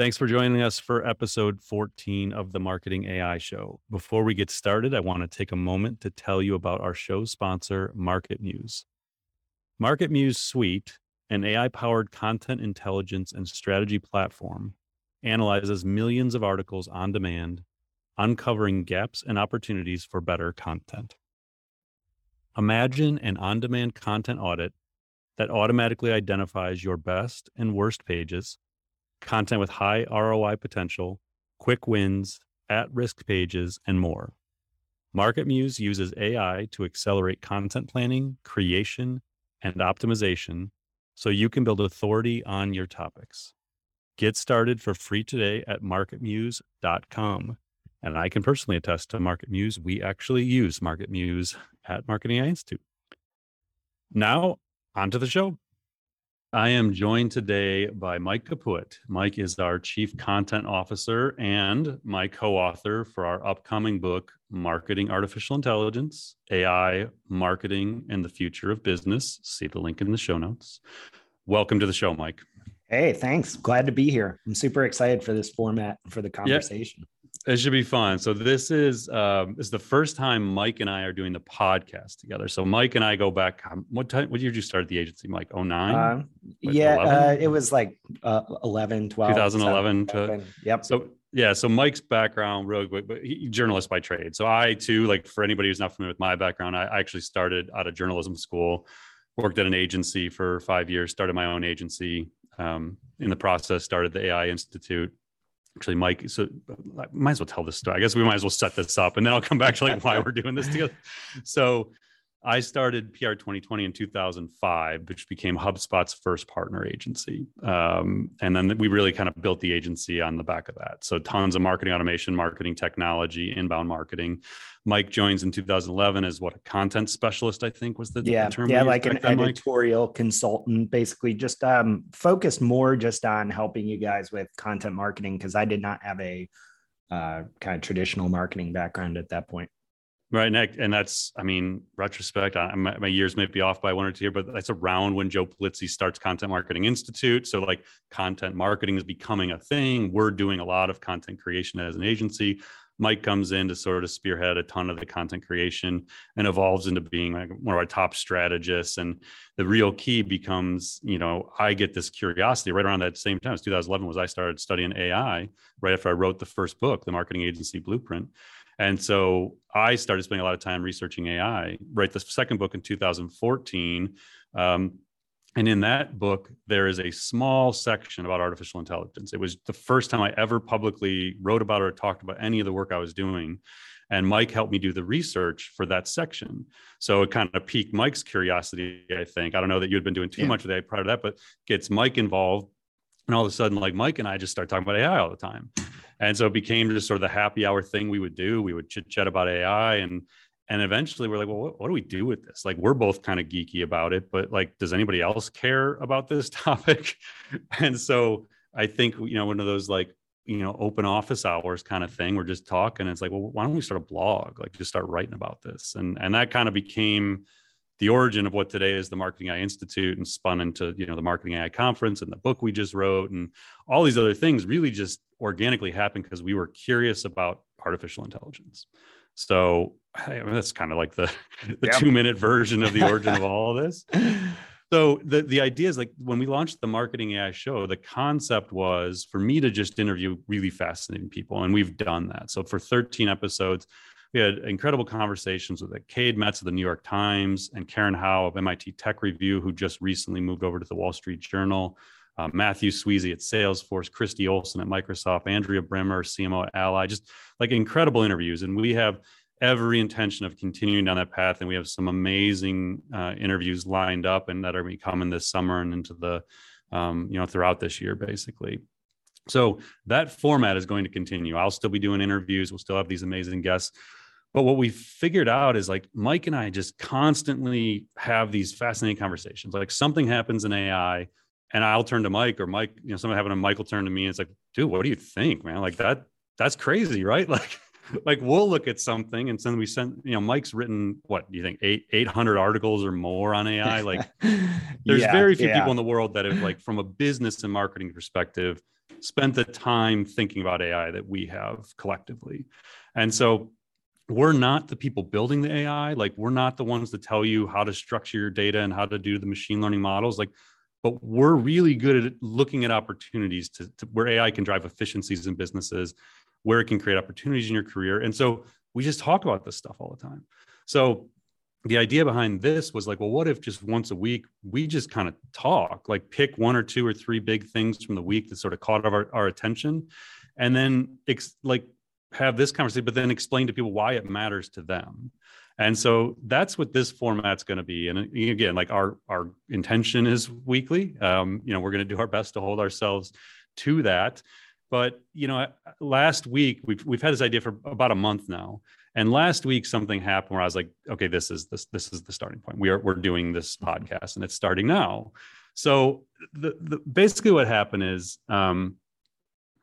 Thanks for joining us for episode 14 of the Marketing AI Show. Before we get started, I want to take a moment to tell you about our show sponsor, MarketMuse. Market Muse Suite, an AI powered content intelligence and strategy platform, analyzes millions of articles on demand, uncovering gaps and opportunities for better content. Imagine an on demand content audit that automatically identifies your best and worst pages content with high ROI potential, quick wins, at risk pages, and more. MarketMuse uses AI to accelerate content planning, creation, and optimization so you can build authority on your topics. Get started for free today at marketmuse.com. And I can personally attest to MarketMuse. We actually use MarketMuse at Marketing AI Institute. Now, on to the show. I am joined today by Mike Kaput. Mike is our Chief Content Officer and my co author for our upcoming book, Marketing Artificial Intelligence, AI, Marketing, and the Future of Business. See the link in the show notes. Welcome to the show, Mike. Hey, thanks. Glad to be here. I'm super excited for this format for the conversation. It should be fun. So this is um, this is the first time Mike and I are doing the podcast together. So Mike and I go back. What time? What year did you start the agency, Mike? Oh nine. Uh, yeah, uh, it was like uh, 11, 12. 2011. To, yep. So yeah. So Mike's background, really quick, but he, journalist by trade. So I too, like for anybody who's not familiar with my background, I, I actually started out of journalism school, worked at an agency for five years, started my own agency. Um, in the process, started the AI Institute actually mike so I might as well tell this story. I guess we might as well set this up and then i'll come back to like why we're doing this together. So i started PR 20/20 in 2005 which became hubspot's first partner agency um, and then we really kind of built the agency on the back of that so tons of marketing automation marketing technology inbound marketing Mike joins in 2011 as what a content specialist, I think was the, yeah, term. Yeah, like an editorial Mike? consultant, basically just um, focused more just on helping you guys with content marketing because I did not have a uh, kind of traditional marketing background at that point. Right, Nick, and that's, I mean, retrospect. I, my, my, years might be off by one or two, here, but that's around when Joe Pulizzi starts Content Marketing Institute. So, like, content marketing is becoming a thing. We're doing a lot of content creation as an agency. Mike comes in to sort of spearhead a ton of the content creation and evolves into being like one of our top strategists. And the real key becomes, you know, I get this curiosity right around that same time. It's 2011 was I started studying AI right after I wrote the first book, The Marketing Agency Blueprint. And so I started spending a lot of time researching AI. Write the second book in 2014. Um, and in that book, there is a small section about artificial intelligence. It was the first time I ever publicly wrote about or talked about any of the work I was doing. And Mike helped me do the research for that section. So it kind of piqued Mike's curiosity, I think. I don't know that you had been doing too yeah. much of that prior to that, but gets Mike involved. And all of a sudden, like Mike and I just start talking about AI all the time. And so it became just sort of the happy hour thing we would do. We would chit chat about AI and and eventually we're like well what, what, do we do with this? Like we're both kind of geeky about it but like does anybody else care about this topic? And so i think you know one of those like you know open office hours kind of thing we're just talking it's like well why don't we start a blog? Like just start writing about this. And and that kind of became the origin of what today is the marketing AI institute and spun into you know the marketing ai conference and the book we just wrote and all these other things really just organically happened because we were curious about artificial intelligence so I mean, that's kind of like the the yep. two minute version of the origin of all of this. So the the idea is like when we launched the marketing AI show, the concept was for me to just interview really fascinating people, and we've done that. So for 13 episodes, we had incredible conversations with Cade Metz of the New York Times and Karen Hao of MIT Tech Review, who just recently moved over to the Wall Street Journal. Uh, Matthew Sweezey at Salesforce, Christi Olson at Microsoft, Andrea Brimmer, CMO at Ally, just like incredible interviews. And we have every intention of continuing down that path. And we have some amazing uh, interviews lined up and that are be coming this summer and into the, um, you know, throughout this year, basically. So that format is going to continue. I'll still be doing interviews. We'll still have these amazing guests. But what we figured out is like Mike and I just constantly have these fascinating conversations. Like something happens in AI, and I'll turn to Mike, or Mike, you know, something happened, and will turn to me. And it's like, dude, what do you think, man? Like that, that's crazy, right? Like, like we'll look at something, and then we send, you know, Mike's written what do you think, eight eight hundred articles or more on AI? Like, there's Yeah, very few yeah. people in the world that have, like, from a business and marketing perspective, spent the time thinking about AI that we have collectively, and so we're not the people building the AI. Like we're not the ones that tell you how to structure your data and how to do the machine learning models. Like, but we're really good at looking at opportunities to, to where AI can drive efficiencies in businesses, where it can create opportunities in your career. And so we just talk about this stuff all the time. So the idea behind this was like, well, what if just once a week we just kind of talk, like pick one or two or three big things from the week that sort of caught our, our attention, and then ex- like have this conversation, but then explain to people why it matters to them. And so that's what this format's going to be. And uh, again, like our our intention is weekly. Um, you know, we're going to do our best to hold ourselves to that. But you know, last week we've we've had this idea for about a month now. And last week something happened where I was like, okay, this is this this is the starting point. We are we're doing this podcast and it's starting now. So the, the basically what happened is um,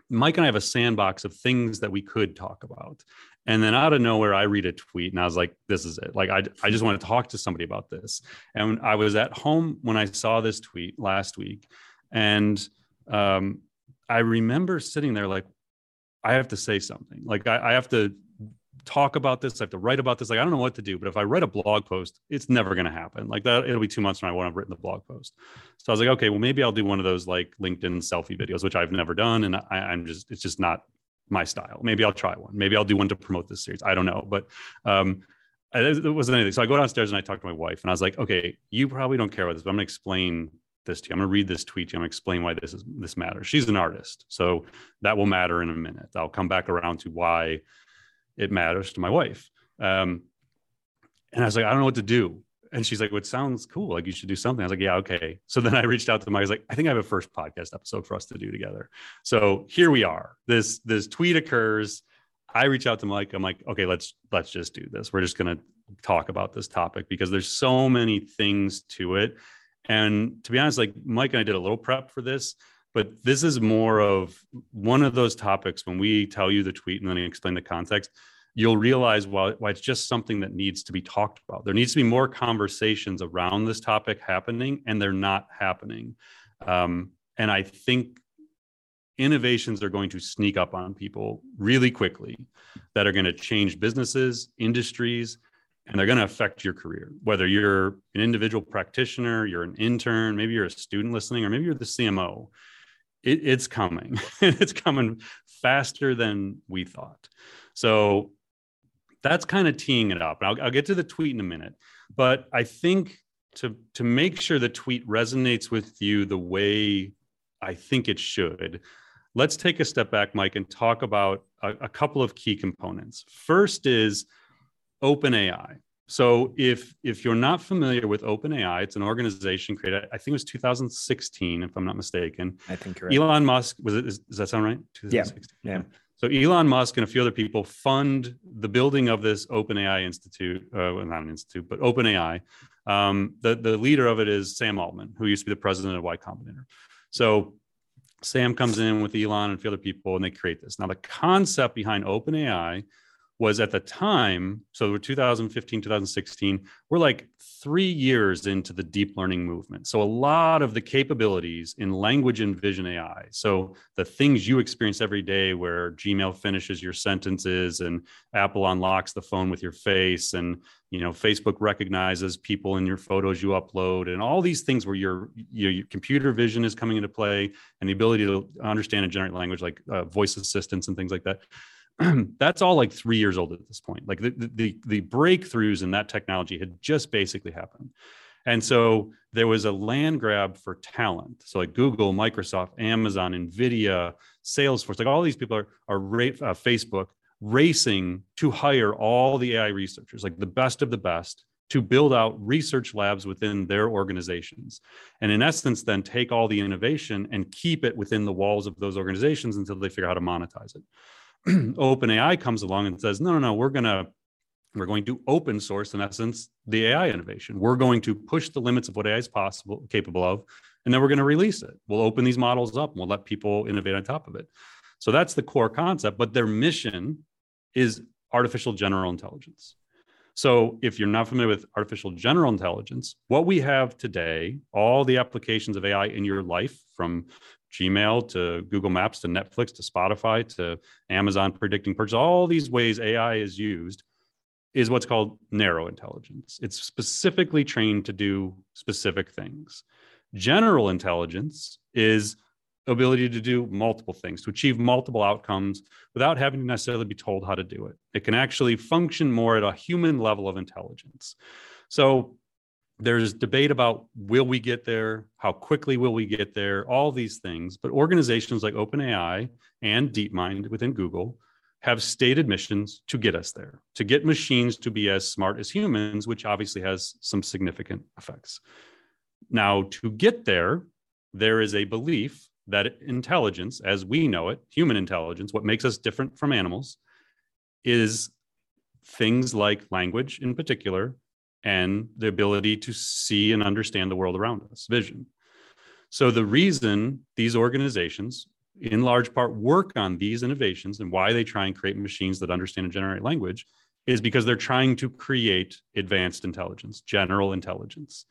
Mike and I have a sandbox of things that we could talk about. And then out of nowhere, I read a tweet and I was like, this is it. Like, I, I just want to talk to somebody about this. And I was at home when I saw this tweet last week. And um, I remember sitting there like, I have to say something. Like, I, I have to talk about this. I have to write about this. Like, I don't know what to do, but if I write a blog post, it's never going to happen. Like that, it'll be two months from now when I've written the blog post. So I was like, okay, well, maybe I'll do one of those like LinkedIn selfie videos, which I've never done. And I, I'm just, it's just not my style. Maybe I'll try one. Maybe I'll do one to promote this series. I don't know. But um, it wasn't anything. So I go downstairs and I talk to my wife and I was like, okay, you probably don't care about this, but I'm going to explain this to you. I'm going to read this tweet to you. I'm going to explain why this is, this matters. She's an artist. So that will matter in a minute. I'll come back around to why it matters to my wife. Um, and I was like, I don't know what to do. And she's like, well, it sounds cool. Like you should do something. I was like, yeah, okay. So then I reached out to Mike. I was like, I think I have a first podcast episode for us to do together. So here we are. This this tweet occurs. I reach out to Mike. I'm like, okay, let's let's just do this. We're just gonna talk about this topic because there's so many things to it. And to be honest, like Mike and I did a little prep for this, but this is more of one of those topics when we tell you the tweet and then explain the context you'll realize why, why it's just something that needs to be talked about. There needs to be more conversations around this topic happening, and they're not happening. Um, and I think innovations are going to sneak up on people really quickly that are going to change businesses, industries, and they're going to affect your career. Whether you're an individual practitioner, you're an intern, maybe you're a student listening, or maybe you're the CMO. It, it's coming. it's coming faster than we thought. So that's kind of teeing it up. I'll, I'll, get to the tweet in a minute, but I think to to make sure the tweet resonates with you the way I think it should, let's take a step back, Mike, and talk about a, a couple of key components. First is OpenAI. So if if you're not familiar with OpenAI, it's an organization created, I think it was 2016, if I'm not mistaken. I think you're right. Elon Musk was it? Is, does that sound right? Yeah. Yeah. So Elon Musk and a few other people fund the building of this OpenAI Institute, uh, well, not an institute, but OpenAI. Um, the the leader of it is Sam Altman, who used to be the president of Y Combinator. So Sam comes in with Elon and a few other people, and they create this. Now the concept behind OpenAI was at the time, so 2015, 2016, we're like three years into the deep learning movement. So a lot of the capabilities in language and vision AI, so the things you experience every day where Gmail finishes your sentences and Apple unlocks the phone with your face and you know Facebook recognizes people in your photos you upload and all these things where your your, computer vision is coming into play and the ability to understand and generate language like uh, voice assistants and things like that that's all like three years old at this point. Like the, the the breakthroughs in that technology had just basically happened, and so there was a land grab for talent. So like Google, Microsoft, Amazon, Nvidia, Salesforce, like all these people are are uh, Facebook racing to hire all the AI researchers, like the best of the best, to build out research labs within their organizations. And in essence, then take all the innovation and keep it within the walls of those organizations until they figure out how to monetize it. OpenAI comes along and says, no, no, no, we're going to we're going to open source, in essence, the AI innovation. We're going to push the limits of what AI is possible, capable of, and then we're going to release it. We'll open these models up and we'll let people innovate on top of it. So that's the core concept. But their mission is artificial general intelligence. So if you're not familiar with artificial general intelligence, what we have today, all the applications of AI in your life, from Gmail to Google Maps to Netflix to Spotify to Amazon predicting purchase, all these ways AI is used is what's called narrow intelligence. It's specifically trained to do specific things. General intelligence is ability to do multiple things, to achieve multiple outcomes without having to necessarily be told how to do it. It can actually function more at a human level of intelligence. So there's debate about will we get there? How quickly will we get there? All these things. But organizations like OpenAI and DeepMind within Google have stated missions to get us there, to get machines to be as smart as humans, which obviously has some significant effects. Now, to get there, there is a belief that intelligence, as we know it, human intelligence, what makes us different from animals, is things like language in particular and the ability to see and understand the world around us, vision. So, the reason these organizations, in large part, work on these innovations and why they try and create machines that understand and generate language is because they're trying to create advanced intelligence, general intelligence.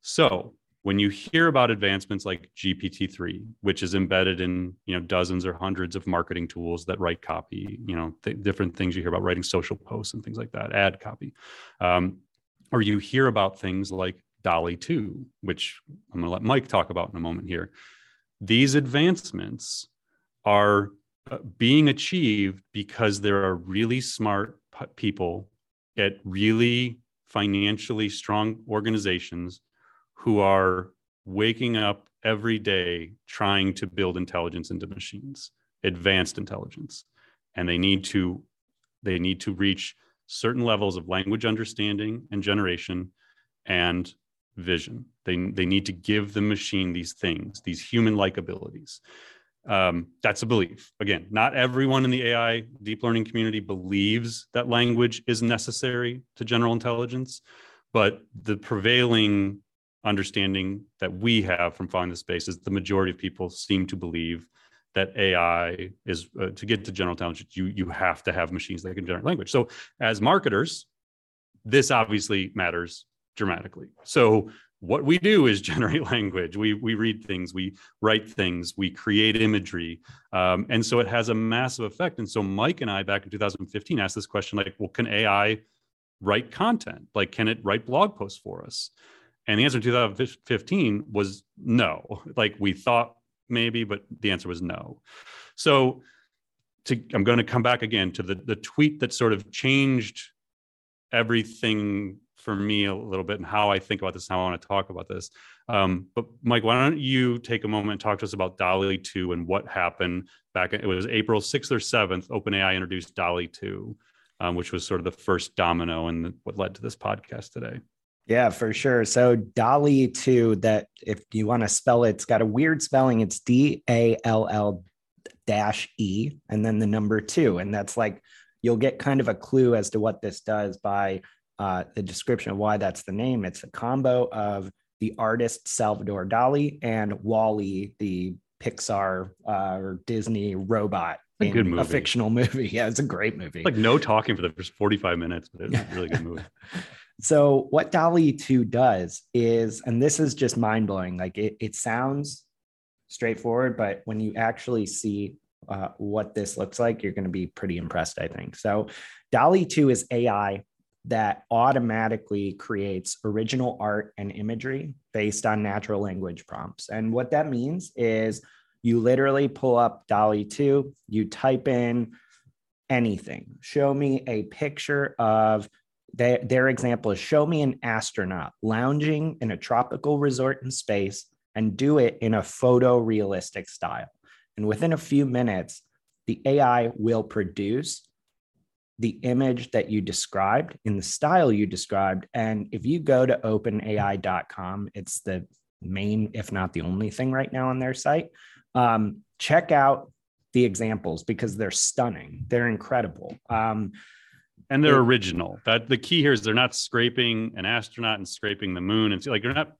So, when you hear about advancements like GPT-3, which is embedded in you know dozens or hundreds of marketing tools that write copy, you know th- different things you hear about writing social posts and things like that, ad copy, um, or you hear about things like DALL-E 2, which I'm going to let Mike talk about in a moment here. These advancements are uh, being achieved because there are really smart people at really financially strong organizations who are waking up every day trying to build intelligence into machines advanced intelligence and they need to they need to reach certain levels of language understanding and generation and vision. They, they need to give the machine these things these human like abilities. Um, that's a belief. Again not everyone in the ai deep learning community believes that language is necessary to general intelligence but the prevailing understanding that we have from following the space is the majority of people seem to believe that AI is uh, to get to general intelligence, you you have to have machines that can generate language. So as marketers, this obviously matters dramatically. So what we do is generate language. We we read things, we write things, we create imagery, um, and so it has a massive effect. And so Mike and I back in 2015 asked this question like, well, can AI write content? Like, can it write blog posts for us? And the answer in 2015 was no. Like we thought maybe, but the answer was no. So to, I'm going to come back again to the, the tweet that sort of changed everything for me a little bit and how I think about this, how I want to talk about this. Um, but Mike, why don't you take a moment and talk to us about DALL-E 2 and what happened back? It was April 6th or 7th. OpenAI introduced DALL-E 2, um, which was sort of the first domino and what led to this podcast today. Yeah, for sure. So DALL-E 2, that if you want to spell it, it's got a weird spelling. It's D A L L dash E and then the number two. And that's like, you'll get kind of a clue as to what this does by uh, the description of why that's the name. It's a combo of the artist Salvador Dali and WALL-E, the Pixar uh, or Disney robot. A good movie. A fictional movie. Yeah, it's a great movie. Like no talking for the first 45 minutes, but it's a really good movie. So what DALL-E 2 does is, and this is just mind blowing, like it, it sounds straightforward, but when you actually see uh, what this looks like, you're going to be pretty impressed, I think. So DALL-E 2 is AI that automatically creates original art and imagery based on natural language prompts. And what that means is you literally pull up DALL-E 2, you type in anything. Show me a picture of their example is show me an astronaut lounging in a tropical resort in space and do it in a photorealistic style. And within a few minutes, the AI will produce the image that you described in the style you described. And if you go to openai.com, it's the main, if not the only thing right now on their site. Um, check out the examples because they're stunning, they're incredible. Um, and they're original. That the key here is they're not scraping an astronaut and scraping the moon, and like they're not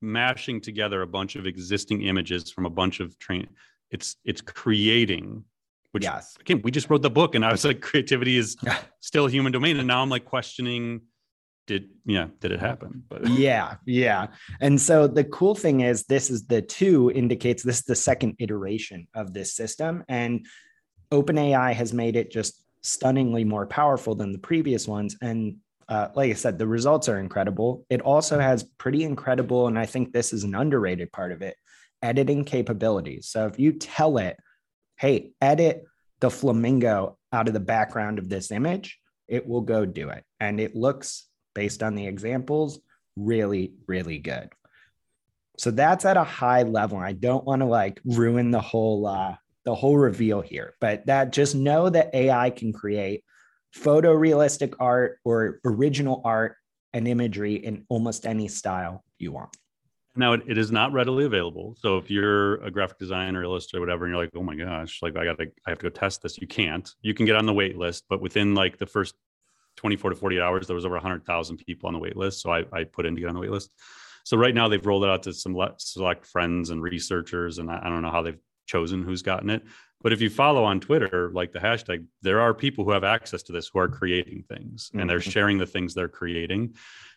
mashing together a bunch of existing images from a bunch of train. It's it's creating. Which yes. again, we just wrote the book, and I was like, creativity is still a human domain, and now I'm like questioning did yeah did it happen but yeah yeah and so the cool thing is this is the two indicates this is the second iteration of this system and openai has made it just stunningly more powerful than the previous ones and uh, like i said the results are incredible it also has pretty incredible and i think this is an underrated part of it editing capabilities so if you tell it hey edit the flamingo out of the background of this image it will go do it and it looks based on the examples, really, really good. So that's at a high level. I don't want to like ruin the whole uh, the whole reveal here, but that just know that AI can create photorealistic art or original art and imagery in almost any style you want. Now it, it is not readily available. So if you're a graphic designer, illustrator, whatever, and you're like, oh my gosh, like I gotta I have to go test this. You can't. You can get on the wait list, but within like the first 24 to 48 hours, there was over 100,000 people on the wait list. So I, I put in to get on the wait list. So right now they've rolled it out to some select friends and researchers, and I, I don't know how they've chosen who's gotten it. But if you follow on Twitter, like the hashtag, there are people who have access to this who are creating things mm-hmm. and they're mm-hmm. sharing the things they're creating.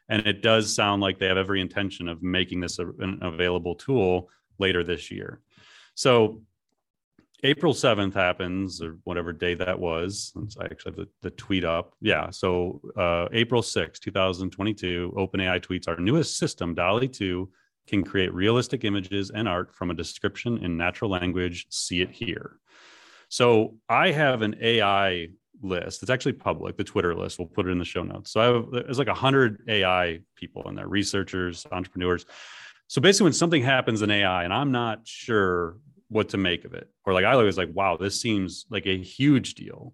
And it does sound like they have every intention of making this a, an available tool later this year. So April 7th happens, or whatever day that was. I actually have the, the tweet up. Yeah. So uh, April 6th, 2022, OpenAI tweets our newest system, DALL-E 2, can create realistic images and art from a description in natural language. See it here. So I have an AI list. It's actually public, the Twitter list. We'll put it in the show notes. So I have, there's like a 100 AI people in there, researchers, entrepreneurs. So basically, when something happens in AI and I'm not sure what to make of it. Or like I was like, wow, this seems like a huge deal.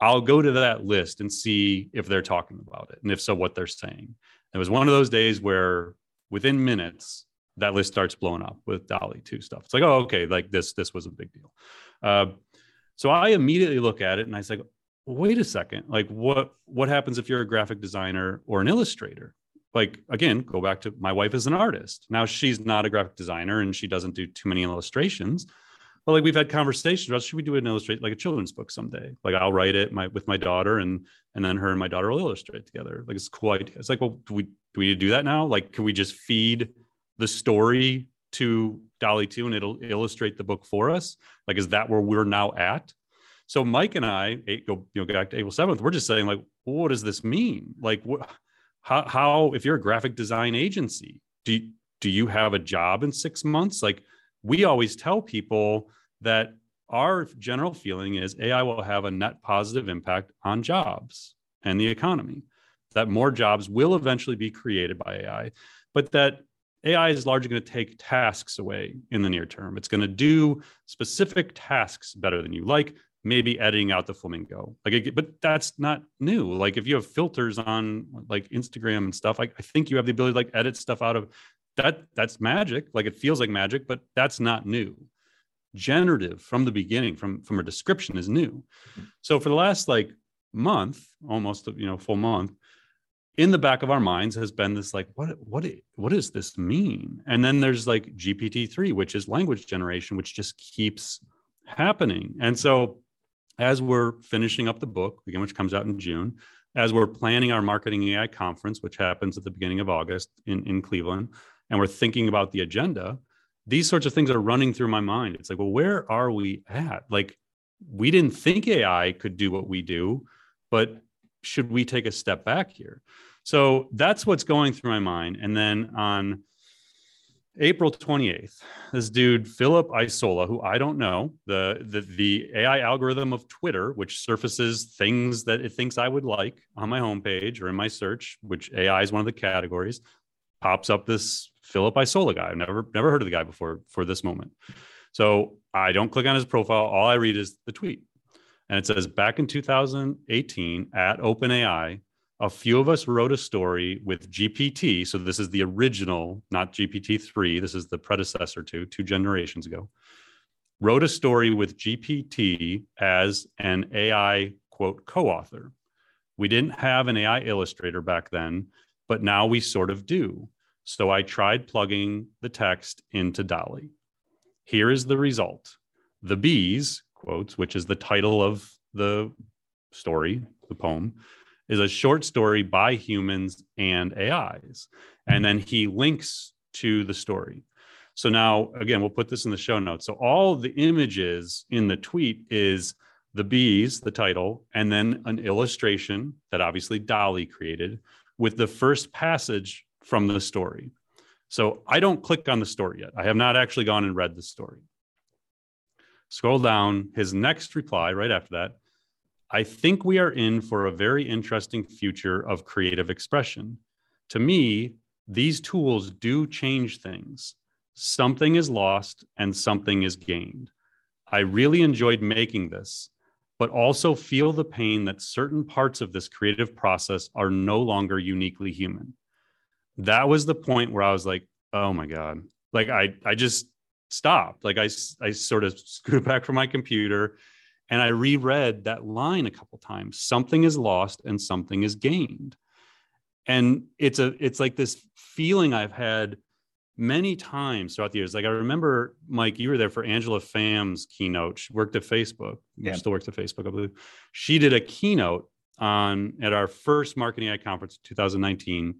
I'll go to that list and see if they're talking about it. And if so, what they're saying. It was one of those days where within minutes, that list starts blowing up with DALL-E 2 stuff. It's like, oh, okay, like this, this was a big deal. Uh, so I immediately look at it and I say, wait a second, like what what happens if you're a graphic designer or an illustrator? like again go back to my wife is an artist now she's not a graphic designer and she doesn't do too many illustrations but like we've had conversations about should we do an illustrate like a children's book someday like i'll write it my with my daughter and and then her and my daughter will illustrate together like it's a cool idea it's like well do we do we need to do that now? Like can we just feed the story to DALL-E 2 and it'll illustrate the book for us? Like is that where we're now at? So mike and i go you know back to april 7th we're just saying like what does this mean? Like what how, how if you're a graphic design agency do you, do you have a job in six months? Like we always tell people that our general feeling is ai will have a net positive impact on jobs and the economy that more jobs will eventually be created by ai but that ai is largely going to take tasks away in the near term. It's going to do specific tasks better than you like maybe editing out the flamingo. Like but that's not new. Like if you have filters on like instagram and stuff like i think you have the ability to like edit stuff out of that that's magic. Like it feels like magic but that's not new. Generative from the beginning from from a description is new. So for the last like month almost you know full month in the back of our minds has been this like what what what does this mean and then there's like gpt-3 which is language generation which just keeps happening and so as we're finishing up the book, again, which comes out in June, as we're planning our marketing AI conference, which happens at the beginning of August in, in Cleveland, and we're thinking about the agenda, these sorts of things are running through my mind. It's like, well, where are we at? Like, we didn't think AI could do what we do, but should we take a step back here? So that's what's going through my mind. And then on April 28th, this dude, Phillip Isola, who I don't know, the, the, the AI algorithm of Twitter, which surfaces things that it thinks I would like on my homepage or in my search, which AI is one of the categories, pops up this Phillip Isola guy. I've never, never heard of the guy before for this moment. So I don't click on his profile. All I read is the tweet. And it says back in 2018 at OpenAI, a few of us wrote a story with GPT. So this is the original, not GPT 3. This is the predecessor to two generations ago. Wrote a story with GPT as an AI quote co author. We didn't have an AI illustrator back then, but now we sort of do. So I tried plugging the text into DALL-E. Here is the result. The bees, quotes, which is the title of the story, the poem, is a short story by humans and AIs. And then he links to the story. So now, again, we'll put this in the show notes. So all the images in the tweet is the bees, the title, and then an illustration that obviously DALL-E created with the first passage from the story. So I don't click on the story yet. I have not actually gone and read the story. Scroll down, his next reply right after that. I think we are in for a very interesting future of creative expression. To me, these tools do change things. Something is lost and something is gained. I really enjoyed making this, but also feel the pain that certain parts of this creative process are no longer uniquely human. That was the point where I was like, oh my God. Like I I just stopped. Like I I sort of screwed back from my computer and I reread that line a couple times. Something is lost and something is gained. And it's a it's like this feeling I've had many times throughout the years. Like I remember, Mike, you were there for Angela Pham's keynote. She worked at Facebook. Yeah. Still works at Facebook, I believe. She did a keynote on at our first marketing AI conference in 2019.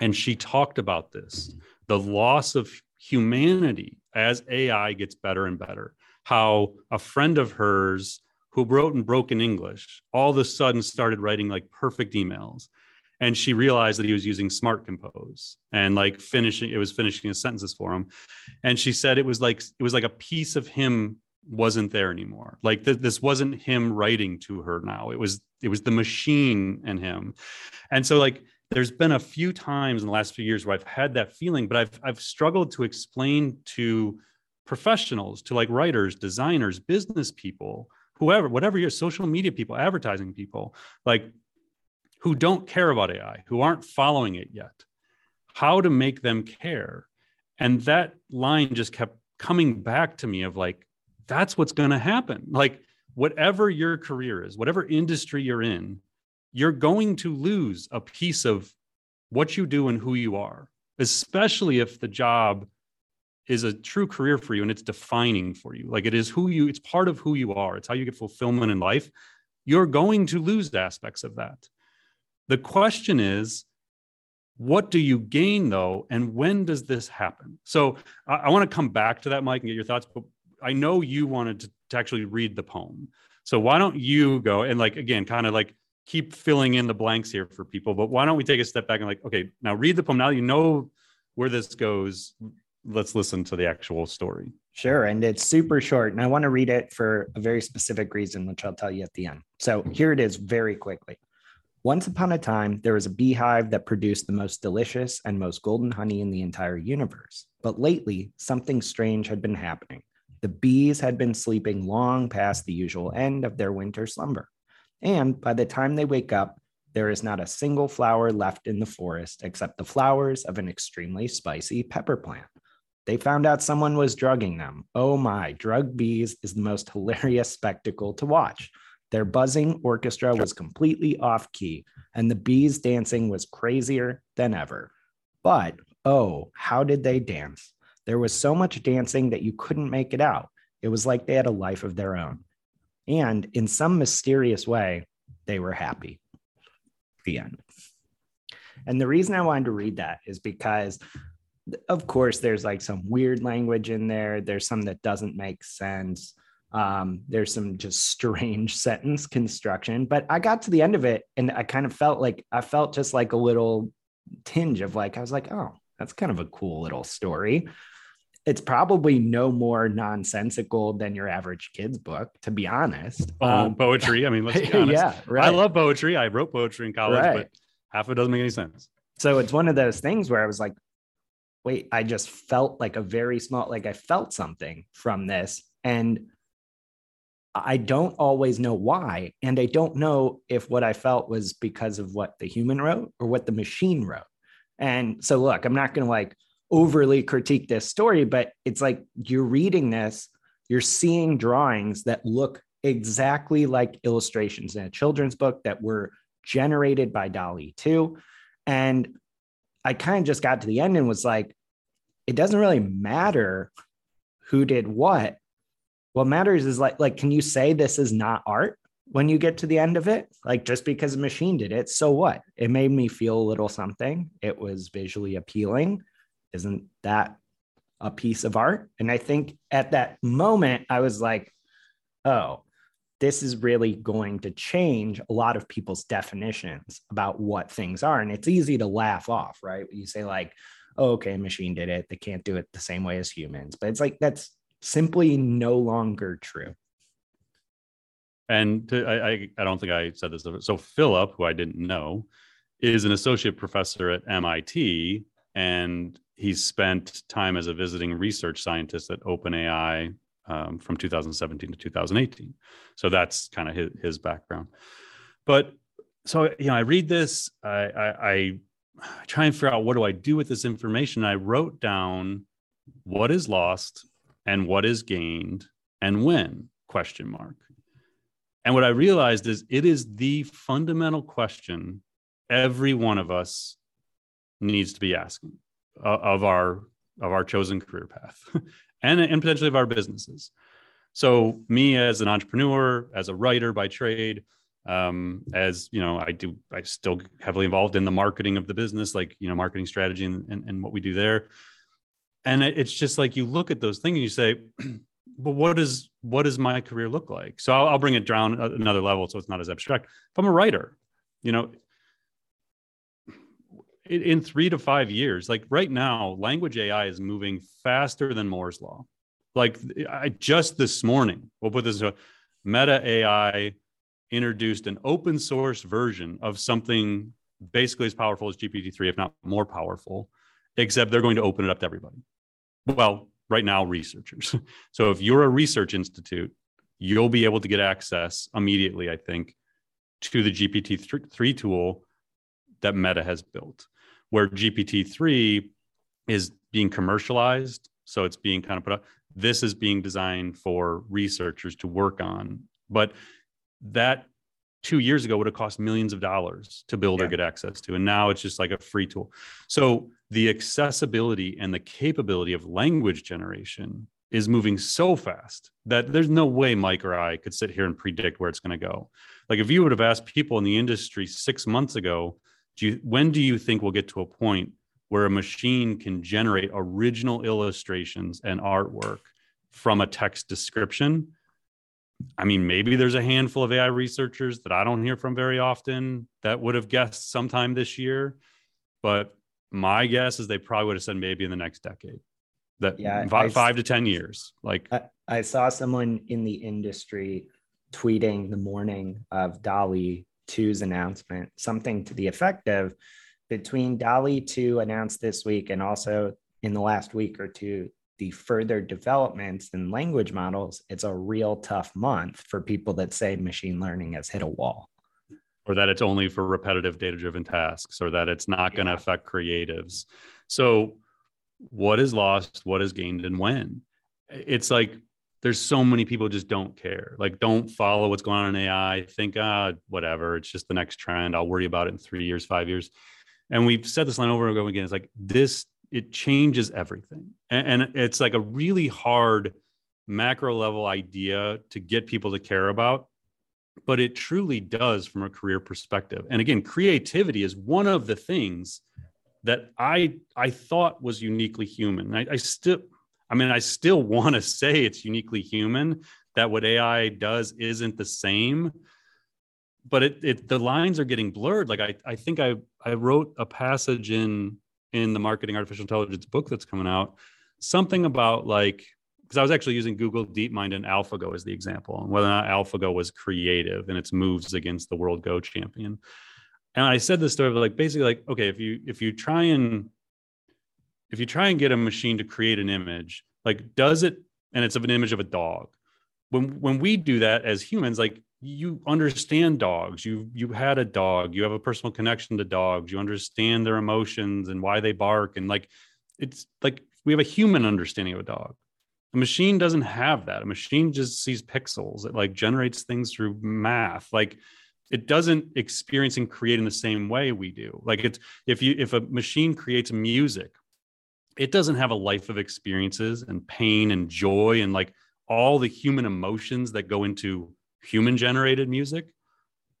And she talked about this, the loss of humanity as AI gets better and better. How a friend of hers who wrote in broken English all of a sudden started writing like perfect emails. And she realized that he was using smart compose and like finishing it was finishing his sentences for him. And she said it was like it was like a piece of him wasn't there anymore. Like th- this wasn't him writing to her now. It was it was the machine and him. And so like there's been a few times in the last few years where i've had that feeling but i've i've struggled to explain to professionals to like writers designers business people whoever whatever your social media people advertising people like who don't care about AI, who aren't following it yet, how to make them care. And that line just kept coming back to me of like, that's what's going to happen. Like, whatever your career is, whatever industry you're in, you're going to lose a piece of what you do and who you are, especially if the job is a true career for you and it's defining for you. Like it is who you, it's part of who you are, it's how you get fulfillment in life. You're going to lose aspects of that. The question is, what do you gain though? And when does this happen? So I, I want to come back to that, Mike, and get your thoughts. But I know you wanted to, to actually read the poem. So why don't you go and like again, kind of like keep filling in the blanks here for people. But why don't we take a step back and like, okay, now read the poem. Now you know where this goes. Let's listen to the actual story. Sure. And it's super short. And I want to read it for a very specific reason, which I'll tell you at the end. So here it is very quickly. Once upon a time, there was a beehive that produced the most delicious and most golden honey in the entire universe. But lately, something strange had been happening. The bees had been sleeping long past the usual end of their winter slumber. And by the time they wake up, there is not a single flower left in the forest except the flowers of an extremely spicy pepper plant. They found out someone was drugging them. Oh my, drug bees is the most hilarious spectacle to watch. Their buzzing orchestra was completely off key, and the bees dancing was crazier than ever. But oh, how did they dance? There was so much dancing that you couldn't make it out. It was like they had a life of their own. And in some mysterious way, they were happy. The end. And the reason I wanted to read that is because, of course, there's like some weird language in there, there's some that doesn't make sense. Um, there's some just strange sentence construction, but I got to the end of it and I kind of felt like I felt just like a little tinge of like, I was like, oh, that's kind of a cool little story. It's probably no more nonsensical than your average kid's book, to be honest. Oh, um, poetry. I mean, let's be honest. yeah, right. I love poetry. I wrote poetry in college, right. but half of it doesn't make any sense. So it's one of those things where I was like, wait, I just felt like a very small, like I felt something from this. And I don't always know why. And I don't know if what I felt was because of what the human wrote or what the machine wrote. And so, look, I'm not going to like overly critique this story, but it's like you're reading this, you're seeing drawings that look exactly like illustrations in a children's book that were generated by DALL-E 2. And I kind of just got to the end and was like, it doesn't really matter who did what. What matters is like, like, can you say this is not art when you get to the end of it? Like, just because a machine did it, so what? It made me feel a little something. It was visually appealing. Isn't that a piece of art? And I think at that moment, I was like, oh, this is really going to change a lot of people's definitions about what things are. And it's easy to laugh off, right? You say, like, oh, okay, machine did it. They can't do it the same way as humans. But it's like, that's simply no longer true. And to, I, I, I don't think I said this. So Phillip, who I didn't know, is an associate professor at MIT, and he's spent time as a visiting research scientist at OpenAI um, from 2017 to 2018. So that's kind of his, his, background. But so you know, I read this, I, I, I try and figure out what do I do with this information. I wrote down what is lost and what is gained and when question mark. And what I realized is it is the fundamental question every one of us needs to be asking uh, of our of our chosen career path and, and potentially of our businesses. So me as an entrepreneur, as a writer by trade, um, as you know, I do, I still heavily involved in the marketing of the business, like, you know, marketing strategy and, and, and what we do there. And it's just like, you look at those things and you say, but what does, what does my career look like? So I'll, I'll bring it down another level. So it's not as abstract. If I'm a writer, you know, in three to five years like right now language ai is moving faster than moore's law. Like i just this morning we'll put this meta ai introduced an open source version of something basically as powerful as gpt-3 if not more powerful except they're going to open it up to everybody. Well right now researchers. So if you're a research institute you'll be able to get access immediately i think to the gpt-3 tool that meta has built where GPT-3 is being commercialized. So it's being kind of put up. This is being designed for researchers to work on. But that two years ago would have cost millions of dollars to build yeah. or get access to. And now it's just like a free tool. So the accessibility and the capability of language generation is moving so fast that there's no way Mike or I could sit here and predict where it's going to go. Like if you would have asked people in the industry six months ago, do you, when do you think we'll get to a point where a machine can generate original illustrations and artwork from a text description? I mean, maybe there's a handful of AI researchers that I don't hear from very often that would have guessed sometime this year. But my guess is they probably would have said maybe in the next decade that yeah, five, I, five to 10 years. Like I, I saw someone in the industry tweeting the morning of DALL-E 2's announcement, something to the effect of between DALL-E 2 announced this week and also in the last week or two, the further developments in language models, it's a real tough month for people that say machine learning has hit a wall. Or that it's only for repetitive data driven tasks, or that it's not going to affect creatives. So, what is lost, what is gained, and when? It's like there's so many people just don't care. Like, don't follow what's going on in AI. Think, ah, whatever. It's just the next trend. I'll worry about it in three years, five years. And we've said this line over and over again. It's like this. It changes everything, and, and it's like a really hard macro level idea to get people to care about but it truly does from a career perspective and again creativity is one of the things that i i thought was uniquely human I, I, still I mean, I still want to say it's uniquely human that what AI does isn't the same, but it, it the lines are getting blurred. Like I, I think I, I wrote a passage in in the marketing artificial intelligence book that's coming out, something about like because I was actually using Google DeepMind and AlphaGo as the example, and whether or not AlphaGo was creative in its moves against the world Go champion. And I said this story of like basically like, okay, if you if you try and if you try and get a machine to create an image, like does it and it's of an image of a dog. When when we do that as humans, like you understand dogs. You you had a dog. You have a personal connection to dogs. You understand their emotions and why they bark and like it's like we have a human understanding of a dog. A machine doesn't have that. A machine just sees pixels. It like generates things through math. Like it doesn't experience and create in the same way we do. Like it's if you if a machine creates music, it doesn't have a life of experiences and pain and joy and like all the human emotions that go into human generated music.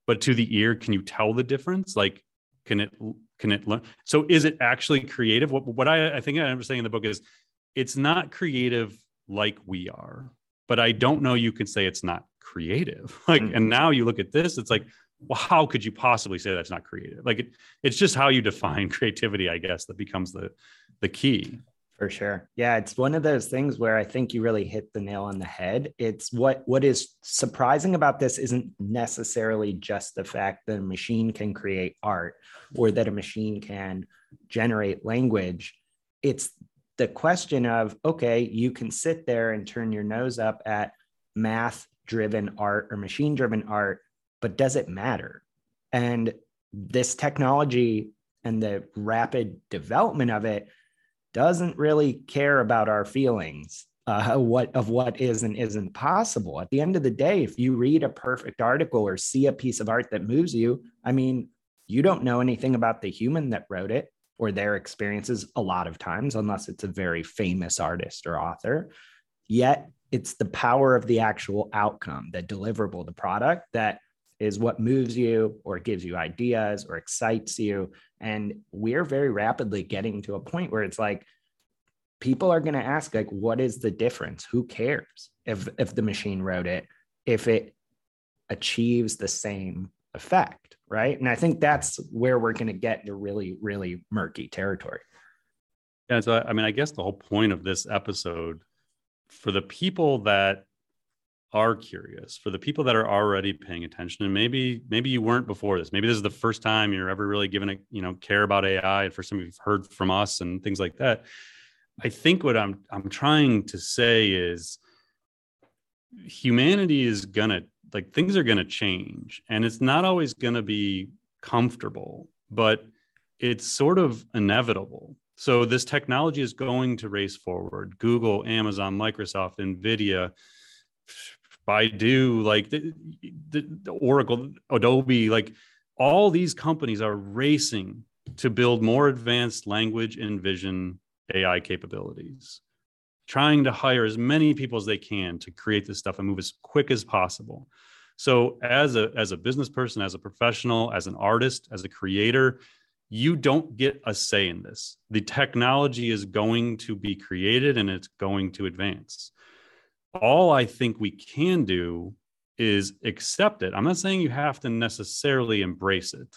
But to the ear, can you tell the difference? Like, can it can it learn? So is it actually creative? What what I, I think I'm saying in the book is it's not creative like we are, but I don't know you could say it's not creative. Like, mm-hmm. and now you look at this, it's like, well, how could you possibly say that's not creative? Like, it, it's just how you define creativity, I guess, that becomes the the key. For sure. Yeah, it's one of those things where I think you really hit the nail on the head. It's what what is surprising about this isn't necessarily just the fact that a machine can create art or that a machine can generate language. It's the question of okay, you can sit there and turn your nose up at math driven art or machine driven art, but does it matter? And this technology and the rapid development of it doesn't really care about our feelings uh, what of what is and isn't possible. At the end of the day, if you read a perfect article or see a piece of art that moves you, I mean, you don't know anything about the human that wrote it or their experiences a lot of times, unless it's a very famous artist or author. Yet it's the power of the actual outcome, the deliverable, the product that is what moves you or gives you ideas or excites you. And we're very rapidly getting to a point where it's like people are going to ask, like, what is the difference? Who cares if if the machine wrote it, if it achieves the same effect, right? And I think that's where we're going to get into really, really murky territory. Yeah. So I mean, I guess the whole point of this episode for the people that are curious for the people that are already paying attention and maybe maybe you weren't before this. Maybe this is the first time you're ever really given a you know care about ai and for some of you've heard from us and things like that. I think what i'm i'm trying to say is humanity is gonna like things are gonna change and it's not always gonna be comfortable but it's sort of inevitable. So this technology is going to race forward. Google amazon microsoft nvidia Baidu, like the, the, the Oracle, Adobe, like all these companies are racing to build more advanced language and vision AI capabilities, trying to hire as many people as they can to create this stuff and move as quick as possible. So as a as a business person, as a professional, as an artist, as a creator, you don't get a say in this. The technology is going to be created and it's going to advance all I think we can do is accept it. I'm not saying you have to necessarily embrace it,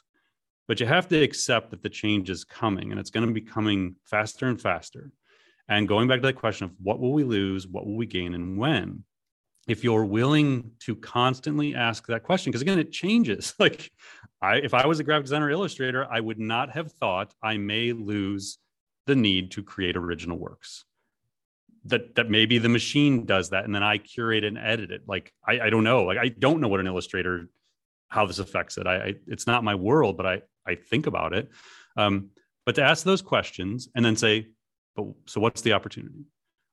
but you have to accept that the change is coming and it's going to be coming faster and faster. And going back to that question of what will we lose, what will we gain, and when? If you're willing to constantly ask that question, because again, it changes. Like, I, if I was a graphic designer illustrator, I would not have thought I may lose the need to create original works that that maybe the machine does that and then i curate and edit it. Like i, I don't know. Like i don't know what an illustrator how this affects it. I, I it's not my world but i i think about it. Um but to ask those questions and then say but so what's the opportunity?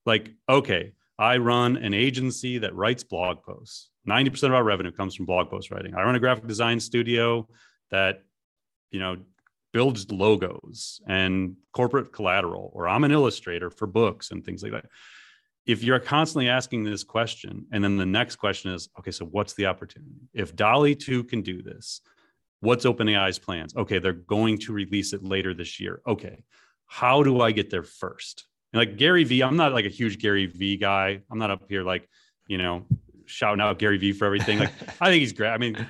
Like okay i run an agency that writes blog posts. 90% of our revenue comes from blog post writing. I run a graphic design studio that you know builds logos and corporate collateral, or I'm an illustrator for books and things like that. If you're constantly asking this question, and then the next question is, okay, so what's the opportunity? If DALL-E 2 can do this, what's OpenAI's plans? Okay, they're going to release it later this year. Okay, how do I get there first? And like Gary Vee, I'm not like a huge Gary Vee guy. I'm not up here like, you know, shouting out Gary Vee for everything. Like, I think he's great. I mean,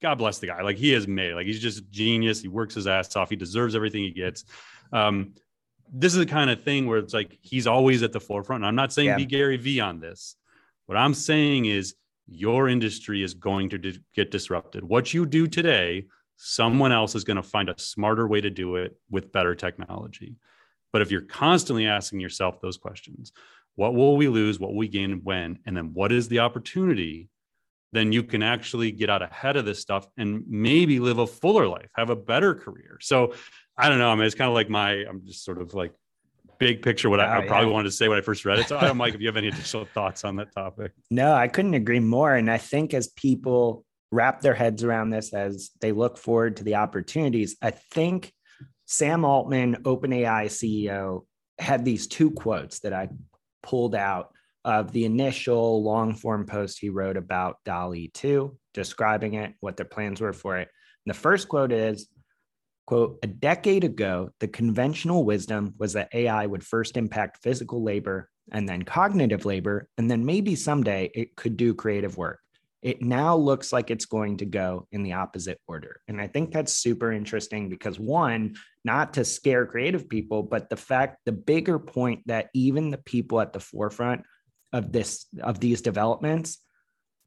God bless the guy. Like he is made. Like he's just genius. He works his ass off. He deserves everything he gets. Um, this is the kind of thing where it's like he's always at the forefront. And I'm not saying yeah. be Gary Vee on this. What I'm saying is your industry is going to di- get disrupted. What you do today, someone else is going to find a smarter way to do it with better technology. But if you're constantly asking yourself those questions, what will we lose? What will we gain? When? And then what is the opportunity? Then you can actually get out ahead of this stuff and maybe live a fuller life, have a better career. So I don't know. I mean, it's kind of like my, I'm just sort of like big picture what I, I, oh, probably yeah. wanted to say when I first read it. So I don't, Mike, if you have any additional thoughts on that topic. No, I couldn't agree more. And I think as people wrap their heads around this as they look forward to the opportunities. I think Sam Altman, OpenAI CEO, had these two quotes that I pulled out of the initial long form post he wrote about DALL-E 2, describing it, what their plans were for it. And the first quote is, quote, a decade ago, the conventional wisdom was that AI would first impact physical labor and then cognitive labor, and then maybe someday it could do creative work. It now looks like it's going to go in the opposite order. And I think that's super interesting because, one, not to scare creative people, but the fact, the bigger point that even the people at the forefront of this, of these developments,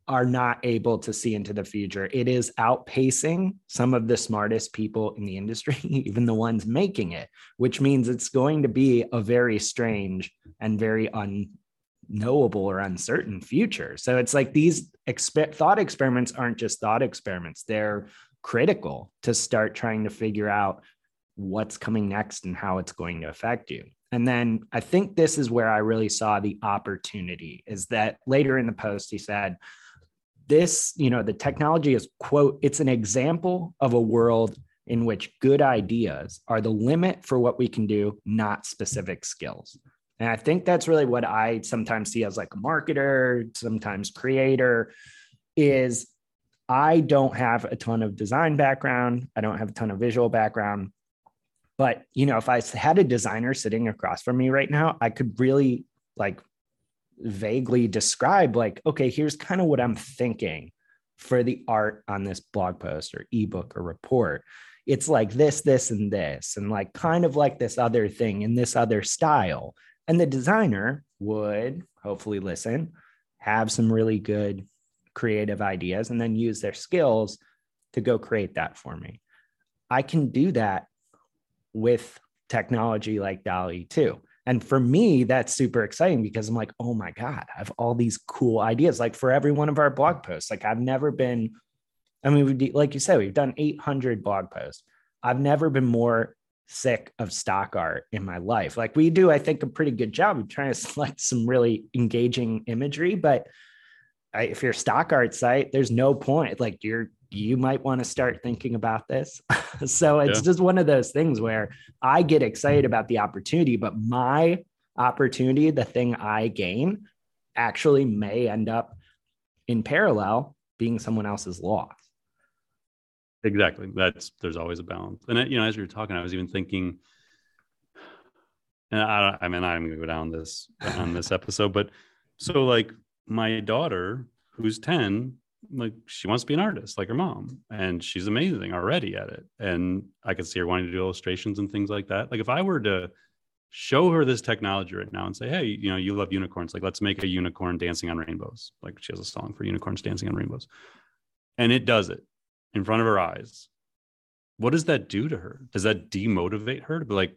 are not able to see into the future. It is outpacing some of the smartest people in the industry, even the ones making it, which means it's going to be a very strange and very unknowable or uncertain future. So it's like these thought experiments aren't just thought experiments, they're critical to start trying to figure out what's coming next and how it's going to affect you. And then I think this is where I really saw the opportunity is that later in the post, he said, this, you know, the technology is, quote, it's an example of a world in which good ideas are the limit for what we can do, not specific skills. And I think that's really what I sometimes see as like a marketer, sometimes creator, is I don't have a ton of design background. I don't have a ton of visual background. But you know, if I had a designer sitting across from me right now, I could really like vaguely describe like okay here's kind of what i'm thinking for the art on this blog post or ebook or report. It's like this this and this and like kind of like this other thing in this other style. And the designer would hopefully listen have some really good creative ideas and then use their skills to go create that for me. I can do that with technology like DALL-E 2 and for me, that's super exciting because I'm like, oh my God, I have all these cool ideas. Like for every one of our blog posts, like I've never been, I mean, like you said, we've done 800 blog posts. I've never been more sick of stock art in my life. Like we do, I think, a pretty good job of trying to select some really engaging imagery. But I, if you're a stock art site, there's no point. Like you're you might want to start thinking about this. so it's yeah. just one of those things where I get excited about the opportunity, but my opportunity, the thing I gain, actually may end up in parallel being someone else's loss. Exactly. That's there's always a balance. And you know, as you were talking, I was even thinking, and I, I mean, I'm gonna go down this on this episode, but so like my daughter, who's 10, like she wants to be an artist like her mom and she's amazing already at it. And i could see her wanting to do illustrations and things like that. Like if i were to show her this technology right now and say hey you know you love unicorns like let's make a unicorn dancing on rainbows like she has a song for unicorns dancing on rainbows and it does it in front of her eyes what does that do to her? Does that demotivate her to be like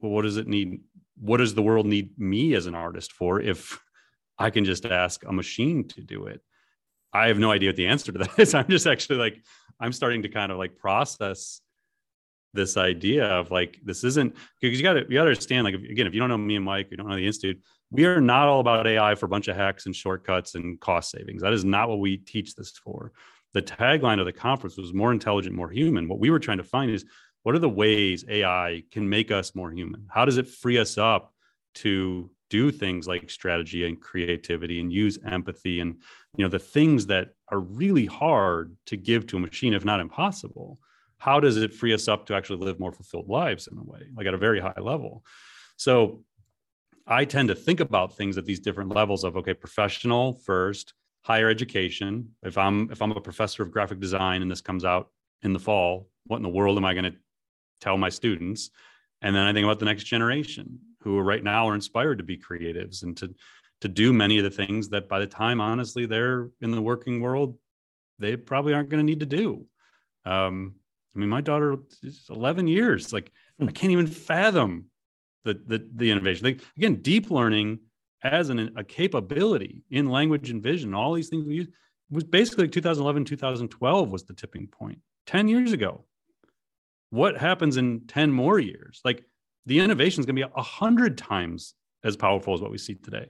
well what does it need what does the world need me as an artist for if i can just ask a machine to do it I have no idea what the answer to that is. I'm just actually like, I'm starting to kind of like process this idea of like this isn't because you got to you got to understand like again if you don't know me and Mike you don't know the institute we are not all about AI for a bunch of hacks and shortcuts and cost savings. That is not what we teach this for. The tagline of the conference was more intelligent more human. What we were trying to find is what are the ways AI can make us more human? How does it free us up to do things like strategy and creativity and use empathy and you know the things that are really hard to give to a machine if not impossible how does it free us up to actually live more fulfilled lives in a way like at a very high level? So i tend to think about things at these different levels of okay professional first higher education. If i'm if i'm a professor of graphic design and this comes out in the fall what in the world am i going to tell my students? And then i think about the next generation who right now are inspired to be creatives and to to do many of the things that by the time honestly they're in the working world they probably aren't going to need to do. Um, i mean my daughter is 11 years. Like i can't even fathom the the, the innovation. Like, again deep learning as an, a capability in language and vision all these things we use was basically 2011 2012 was the tipping point. 10 years ago. What happens in 10 more years? Like the innovation is going to be a hundred times as powerful as what we see today.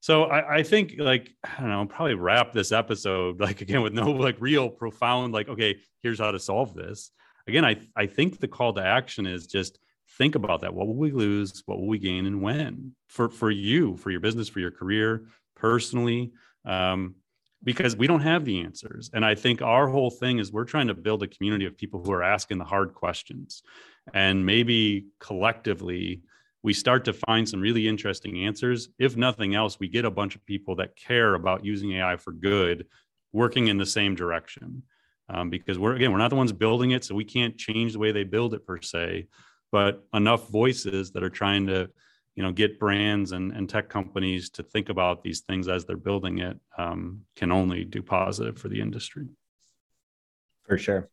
So I, I, think like I don't know, probably wrap this episode like again with no like real profound like okay, here's how to solve this. Again, I I think the call to action is just think about that. What will we lose? What will we gain, and when for for you, for your business, for your career, personally. Um, because we don't have the answers. And I think our whole thing is we're trying to build a community of people who are asking the hard questions. And maybe collectively, we start to find some really interesting answers. If nothing else, we get a bunch of people that care about using AI for good working in the same direction. Um, because we're, again, we're not the ones building it, so we can't change the way they build it per se, but enough voices that are trying to you know get brands and, and tech companies to think about these things as they're building it um, can only do positive for the industry for sure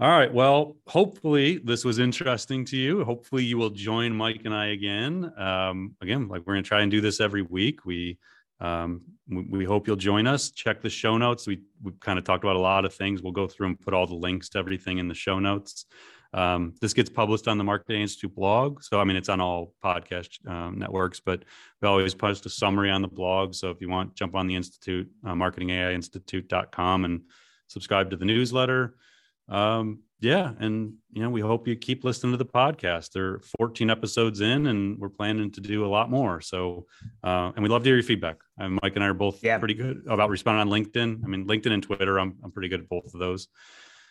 all right. Well, hopefully this was interesting to you. Hopefully you will join Mike and I again. Um, again, like we're going to try and do this every week. We, um, we, we hope you'll join us. Check the show notes. We we kind of talked about a lot of things. We'll go through and put all the links to everything in the show notes. Um, this gets published on the Marketing Institute blog. So, I mean, it's on all podcast um, networks, but we always post a summary on the blog. So, if you want, jump on the Institute, uh, marketingaiinstitute.com, and subscribe to the newsletter um, yeah, and you know, we hope you keep listening to the podcast. There are 14 episodes in, and we're planning to do a lot more. So, uh, and we'd love to hear your feedback. And Mike and I are both yeah. pretty good about responding on LinkedIn. I mean, LinkedIn and Twitter, I'm I'm pretty good at both of those.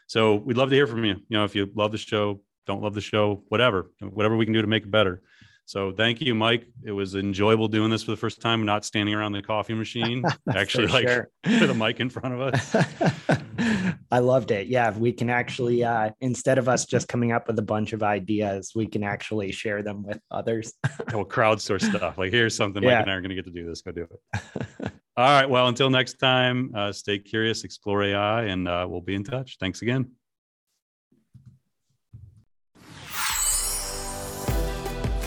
So we'd love to hear from you. You know, if you love the show, don't love the show, whatever, whatever we can do to make it better. So thank you, Mike. It was enjoyable doing this for the first time, not standing around the coffee machine, actually like sure. with a mic in front of us. I loved it. Yeah, we can actually uh, instead of us just coming up with a bunch of ideas, we can actually share them with others. we'll crowdsource stuff. Like here's something yeah. Mike and I are going to get to do this. Go do it. All right. Well, until next time, uh, stay curious, explore AI, and uh, we'll be in touch. Thanks again.